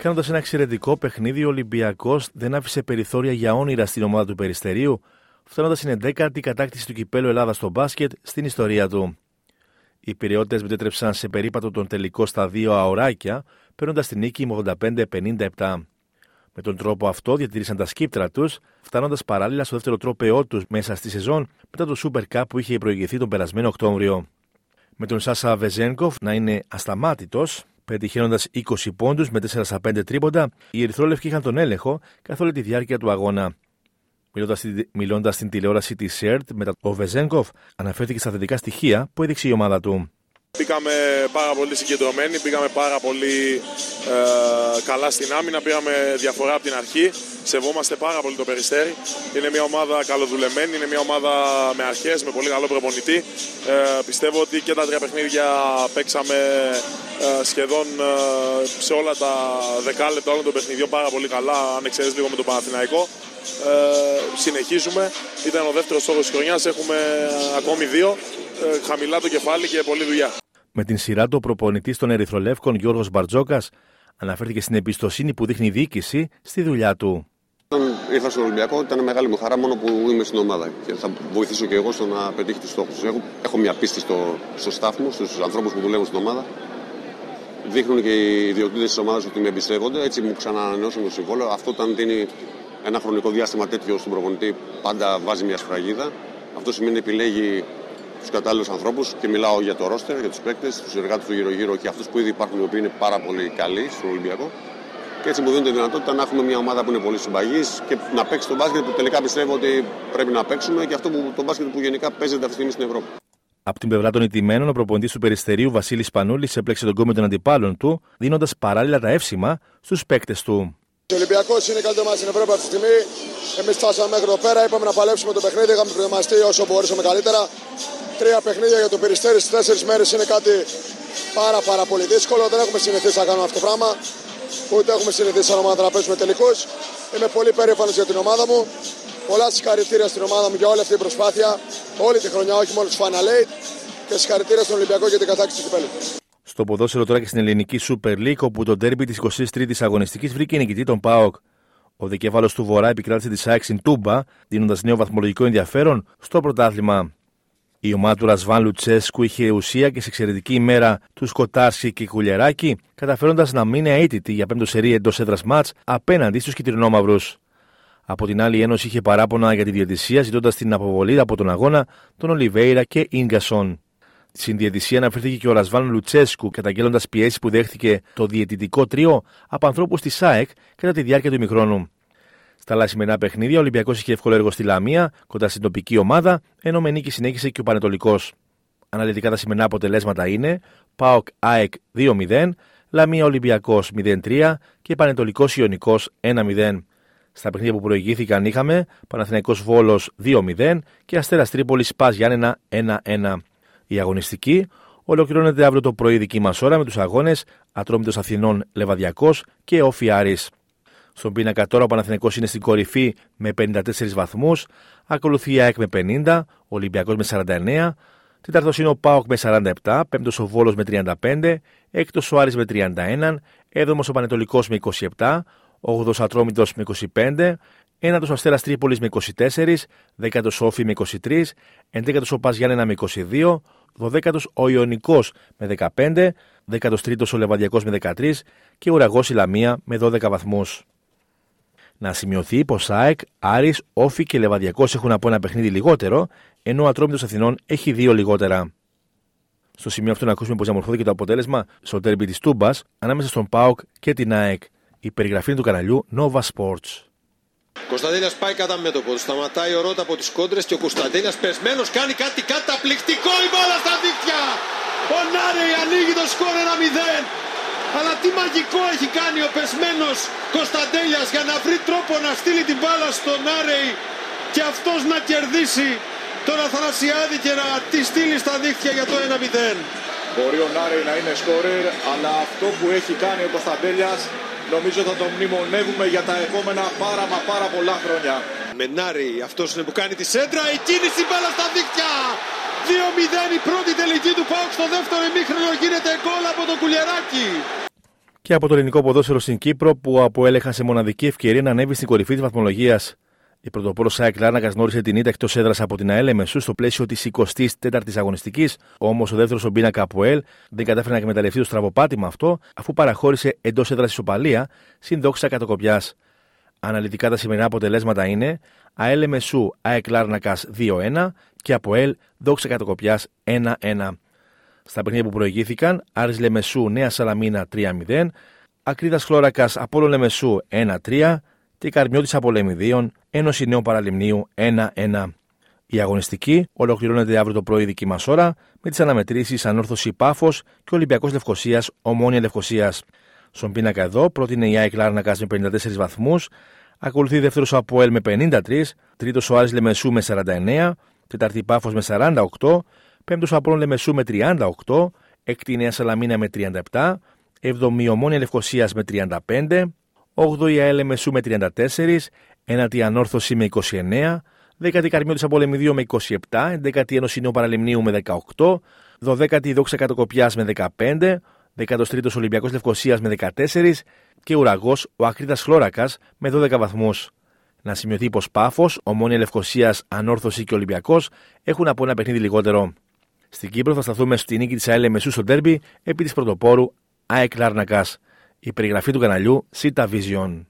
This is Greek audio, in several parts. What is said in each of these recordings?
Κάνοντας ένα εξαιρετικό παιχνίδι, ο Ολυμπιακός δεν άφησε περιθώρια για όνειρα στην ομάδα του Περιστερίου, φτάνοντας στην 11η κατάκτηση του κυπέλου Ελλάδας στο μπάσκετ στην ιστορία του. Οι πυριώτε μετέτρεψαν σε περίπατο τον τελικό στα δύο αοράκια, παίρνοντας την νίκη 85-57. Με τον τρόπο αυτό διατηρήσαν τα σκύπτρα τους, φτάνοντας παράλληλα στο δεύτερο τρόπεό τους μέσα στη σεζόν μετά το Super Cup που είχε προηγηθεί τον περασμένο Οκτώβριο. Με τον Σάσα Βεζένκοφ να είναι ασταμάτητος, πετυχαίνοντας 20 πόντους με 4 στα 5 τρίποντα, οι Ερυθρόλευκοι είχαν τον έλεγχο καθ' όλη τη διάρκεια του αγώνα. Μιλώντας στην τηλεόραση της ΣΕΡΤ, μετά ο Βεζέγκοφ αναφέρθηκε στα θετικά στοιχεία που έδειξε η ομάδα του. Πήγαμε πάρα πολύ συγκεντρωμένοι, πήγαμε πάρα πολύ ε, καλά στην άμυνα, πήγαμε διαφορά από την αρχή. Σεβόμαστε πάρα πολύ το περιστέρι. Είναι μια ομάδα καλοδουλεμένη, είναι μια ομάδα με αρχές, με πολύ καλό προπονητή. Ε, πιστεύω ότι και τα τρία παιχνίδια παίξαμε ε, σχεδόν ε, σε όλα τα δεκάλεπτα όλων των παιχνιδιών πάρα πολύ καλά, αν εξαιρέσεις λίγο με τον Παναθηναϊκό. Ε, συνεχίζουμε. Ήταν ο δεύτερος στόχος της χρονιάς. Έχουμε ακόμη δύο. Ε, χαμηλά το κεφάλι και πολλή δουλειά. Με την σειρά του, ο προπονητής των Ερυθρολεύκων Γιώργος Μπαρτζόκας αναφέρθηκε στην εμπιστοσύνη που δείχνει η διοίκηση στη δουλειά του. Όταν ήρθα στον Ολυμπιακό ήταν μεγάλη μου χαρά μόνο που είμαι στην ομάδα και θα βοηθήσω και εγώ στο να πετύχει τους στόχους. Έχω, έχω μια πίστη στο, στο staff μου, στους ανθρώπους που δουλεύουν στην ομάδα. Δείχνουν και οι ιδιοκτήτες της ομάδας ότι με εμπιστεύονται. Έτσι μου ξανανανεώσουν το συμβόλαιο. Αυτό όταν δίνει ένα χρονικό διάστημα τέτοιο στον προπονητή πάντα βάζει μια σφραγίδα. Αυτό σημαίνει ότι επιλέγει τους κατάλληλους ανθρώπους και μιλάω για το ρόστερ, για τους παίκτες, τους εργάτε του γύρω-γύρω και αυτούς που ήδη υπάρχουν οι οποίοι είναι πάρα πολύ καλοί στον Ολυμπιακό. Και έτσι μου δίνει τη δυνατότητα να έχουμε μια ομάδα που είναι πολύ συμπαγής και να παίξει τον μπάσκετ που τελικά πιστεύω ότι πρέπει να παίξουμε και αυτό που, το μπάσκετ που γενικά παίζεται αυτή τη στιγμή στην Ευρώπη. Από την πλευρά των ηττημένων, ο προπονητής του Περιστερίου Βασίλης Πανούλης έπλεξε τον κόμμα των αντιπάλων του, δίνοντας παράλληλα τα εύσημα στους παίκτες του. Ο Ολυμπιακός είναι καλύτερο μα στην Ευρώπη αυτή τη στιγμή. Εμείς φτάσαμε μέχρι εδώ πέρα, είπαμε να παλέψουμε το παιχνίδι, είχαμε προετοιμαστεί όσο μπορούσαμε καλύτερα. Τρία παιχνίδια για το περιστέρι στις τέσσερις μέρες είναι κάτι πάρα, πάρα πολύ δύσκολο. Δεν έχουμε συνηθίσει να κάνουμε αυτό το πράγμα. Ούτε έχουμε συνηθίσει σαν ομάδα να παίζουμε τελικού. Είμαι πολύ περήφανος για την ομάδα μου. Πολλά συγχαρητήρια στην ομάδα μου για όλη αυτή την προσπάθεια. Όλη τη χρονιά, όχι μόνο του Final Eight. Και συγχαρητήρια στον Ολυμπιακό για την κατάκτηση του κυπέλου. Στο ποδόσφαιρο τώρα και στην ελληνική Super League, όπου το τέρμπι της 23η αγωνιστικής βρήκε νικητή τον Πάοκ. Ο δικέφαλο του Βορρά επικράτησε τη ΣΑΕΚ στην Τούμπα, δίνοντας νέο βαθμολογικό ενδιαφέρον στο πρωτάθλημα. Η ομάδα του Ρασβάν Λουτσέσκου είχε ουσία και σε εξαιρετική ημέρα του Σκοτάρσκι και Κουλιεράκη, καταφέροντας να μείνει αίτητη για πέμπτο σερί εντός έδρας μάτς απέναντι στους κυτρινόμαυρους. Από την άλλη, η Ένωση είχε παράπονα για τη διαιτησία, ζητώντας την αποβολή από τον αγώνα των Ολιβέηρα και γκασον. Στην διαιτησία αναφέρθηκε και ο Ρασβάν Λουτσέσκου, καταγγέλλοντας πιέσεις που δέχτηκε το διαιτητικό τρίο από ανθρώπους της ΣΑΕΚ κατά τη διάρκεια του ημιχρόνου. Στα άλλα σημερινά παιχνίδια, ο Ολυμπιακός είχε εύκολο έργο στη Λαμία, κοντά στην τοπική ομάδα, ενώ με νίκη συνέχισε και ο Πανετολικός. Αναλυτικά τα σημερινά αποτελέσματα είναι ΠΑΟΚ ΑΕΚ 2-0, Λαμία Ολυμπιακός 0-3 και Πανετολικός Ιωνικός 1-0. Στα παιχνίδια που προηγήθηκαν είχαμε Παναθηναϊκός Βόλος 2-0 και Αστέρας Τρίπολης Πα Γιάννενα 1-1. Η αγωνιστική ολοκληρώνεται αύριο το πρωί δική μας ώρα με τους αγώνες Ατρόμητος Αθηνών Λεβαδιακός και Όφι Άρης. Στον πίνακα τώρα ο Παναθηναϊκός είναι στην κορυφή με 54 βαθμούς, ακολουθεί η ΑΕΚ με 50, ο Ολυμπιακός με 49, τέταρτο είναι ο ΠΑΟΚ με 47, πέμπτος ο Βόλος με 35, έκτος ο Άρης με 31, έβδομος ο Πανετολικός με 27, 8ο Ατρόμητος με 25, ένατο Αστέρας Τρίπολης με 24, δέκατος Όφη με 23, εντέκατος ο Πας Γιάννενα με 22, 12ο ο Ιωνικός με 15, 13ο ο Λεβαδιακός με 13 και ο Ουραγό η Λαμία με 12 βαθμούς. Να σημειωθεί πως ΑΕΚ, Άρης, Όφη και Λεβαδιακός έχουν από ένα παιχνίδι λιγότερο, ενώ ο Ατρόμητος Αθηνών έχει δύο λιγότερα. Στο σημείο αυτό να ακούσουμε πως διαμορφώθηκε το αποτέλεσμα στο τέρμπι της Τούμπας ανάμεσα στον ΠΑΟΚ και την ΑΕΚ. Η περιγραφή του καναλιού Nova Sports. Κωνσταντέλια πάει κατά μέτωπο. Σταματάει ο Ρότα από τις κόντρες και ο Κωνσταντέλια πεσμένο κάνει κάτι καταπληκτικό. Η μπάλα στα δίχτυα. Ο Νάρεϊ ανοίγει το σκορ 1-0. Αλλά τι μαγικό έχει κάνει ο πεσμένος Κωνσταντέλιας για να βρει τρόπο να στείλει την μπάλα στον Νάρεϊ και αυτός να κερδίσει τον Αθανασιάδη και να τη στείλει στα δίχτυα για το 1-0. Μπορεί ο Νάρη να είναι σκόρερ, αλλά αυτό που έχει κάνει ο Κωνσταντέλιας νομίζω θα το μνημονεύουμε για τα επόμενα πάρα μα πάρα πολλά χρόνια. Μενάρη, αυτός είναι που κάνει τη σέντρα, η κίνηση μπάλα στα δίχτυα. 2-0 η πρώτη τελική του Πάουκ στο δεύτερο ημίχρονο γίνεται γκολ από το κουλιαράκι. Και από το ελληνικό ποδόσφαιρο στην Κύπρο που αποέλεχαν σε μοναδική ευκαιρία να ανέβει στην κορυφή της βαθμολογίας. Η πρωτοπόρος Σάικ Λάρνακας γνώρισε την ήττα εκτός έδρας από την ΑΕΛ Μεσού στο πλαίσιο της 24η αγωνιστικής. Όμως ο δεύτερος ο Μπίνα Καπουέλ δεν κατάφερε να εκμεταλλευτεί το στραβοπάτημα αυτό, αφού παραχώρησε εντός έδρας ισοπαλία, συν δόξα κατοκοπιάς. Αναλυτικά τα σημερινά αποτελέσματα είναι ΑΕΛ Μεσού ΑΕΚ Λάρνακας 2-1 και ΑΠΟΕΛ δόξα κατοκοπιά 1-1. Στα παιχνίδια που προηγήθηκαν, Άρης Λεμεσού Νέα Σαλαμίνα 3-0, Ακρίδας Χλώρακας Απόλο Λεμεσού 1-3 και Καρμιώτης Απολεμιδίων Ένωση Νέου Παραλιμνίου 1-1. Η αγωνιστική ολοκληρώνεται αύριο το πρωί δική μας ώρα με τις αναμετρήσεις Ανόρθωση Πάφος και Ολυμπιακός Λευκοσίας Ομόνια Λευκοσίας. Στον πίνακα εδώ πρότεινε η ΑΕΚ Λάρνακας με 54 βαθμούς, ακολουθεί δεύτερος ο Αποέλ με 53, τρίτος ο Άρης Λεμεσού με 49, τέταρτη Πάφος με 48, πέμπτος ο Απόλων Λεμεσού με 38, έκτη Νέα Σαλαμίνα με 37, εβδομή Ομόνια Λευκοσίας με 35, 8η ΑΕΛ Μεσού με 34, 9η Ανόρθωση με 29, 10η Καρμιώτης Απολεμιδίου με 27, 11η Ένωση Νέου Παραλιμνίου με 18, 12η Δόξα Κατοκοπιά με 15, 13ο Ολυμπιακός Λευκοσίας με 14 και ουραγός ο Ακρίτα Χλώρακας με 12 βαθμούς. Να σημειωθεί πως Πάφος, Ομόνια Λευκοσίας, Ανόρθωση και Ολυμπιακός έχουν από ένα παιχνίδι λιγότερο. Στην Κύπρο θα σταθούμε στη νίκη της ΑΕΛ Μεσούς στο Ντέρμπι επί της πρωτοπόρου ΑΕΚ Λάρνακας. Η περιγραφή του καναλιού Sita Vision.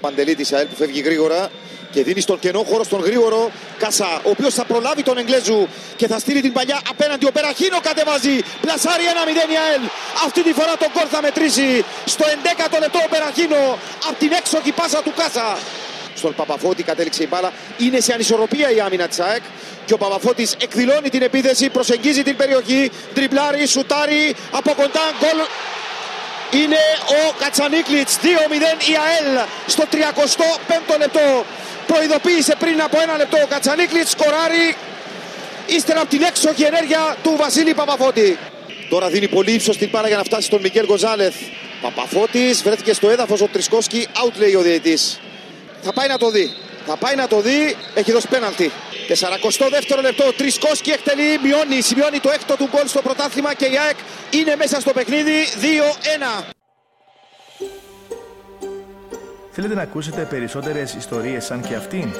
Παντελή της ΑΕΛ που φεύγει γρήγορα και δίνει στον κενό χώρο στον γρήγορο Κάσα, ο οποίος θα προλάβει τον Εγγλέζου και θα στείλει την παλιά απέναντι. Ο Περαχίνο κατεβάζει. Πλασάρει 1-0 η ΑΕΛ. Αυτή τη φορά τον κόρ θα μετρήσει. Στο 11ο λεπτό ο Περαχίνο από την έξοχη πάσα του Κάσα. Στον Παπαφώτη κατέληξε η μπάλα. Είναι σε ανισορροπία η άμυνα της ΑΕΚ. Και ο Παπαφώτης εκδηλώνει την επίθεση, προσεγγίζει την περιοχή, τριπλάρει, σουτάρει από κοντά γκολ. Είναι ο Κατσανίκλιτς 2-0 η ΑΕΛ στο 35ο λεπτό. Προειδοποίησε πριν από ένα λεπτό ο Κατσανίκλιτς σκοράρει. Ύστερα από την έξοχη ενέργεια του Βασίλη Παπαφώτη. Τώρα δίνει πολύ ύψος την πάρα για να φτάσει στον Μικέλ Γκοζάλεθ. Παπαφώτης βρέθηκε στο έδαφος ο Τρισκόσκι out λέει ο διαιτής θα πάει να το δει θα πάει να το δει, έχει δώσει πέναλτι. 42ο λεπτό, Τρισκόσκι εκτελεί, μειώνει, σημειώνει το έκτο του γκολ στο πρωτάθλημα και η ΑΕΚ είναι μέσα στο παιχνίδι 2-1. Θέλετε να ακούσετε περισσότερες ιστορίες σαν και αυτήν;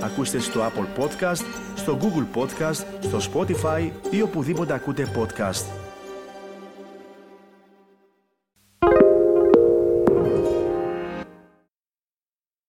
Ακούστε στο Apple Podcast, στο Google Podcast, στο Spotify ή οπουδήποτε ακούτε podcast.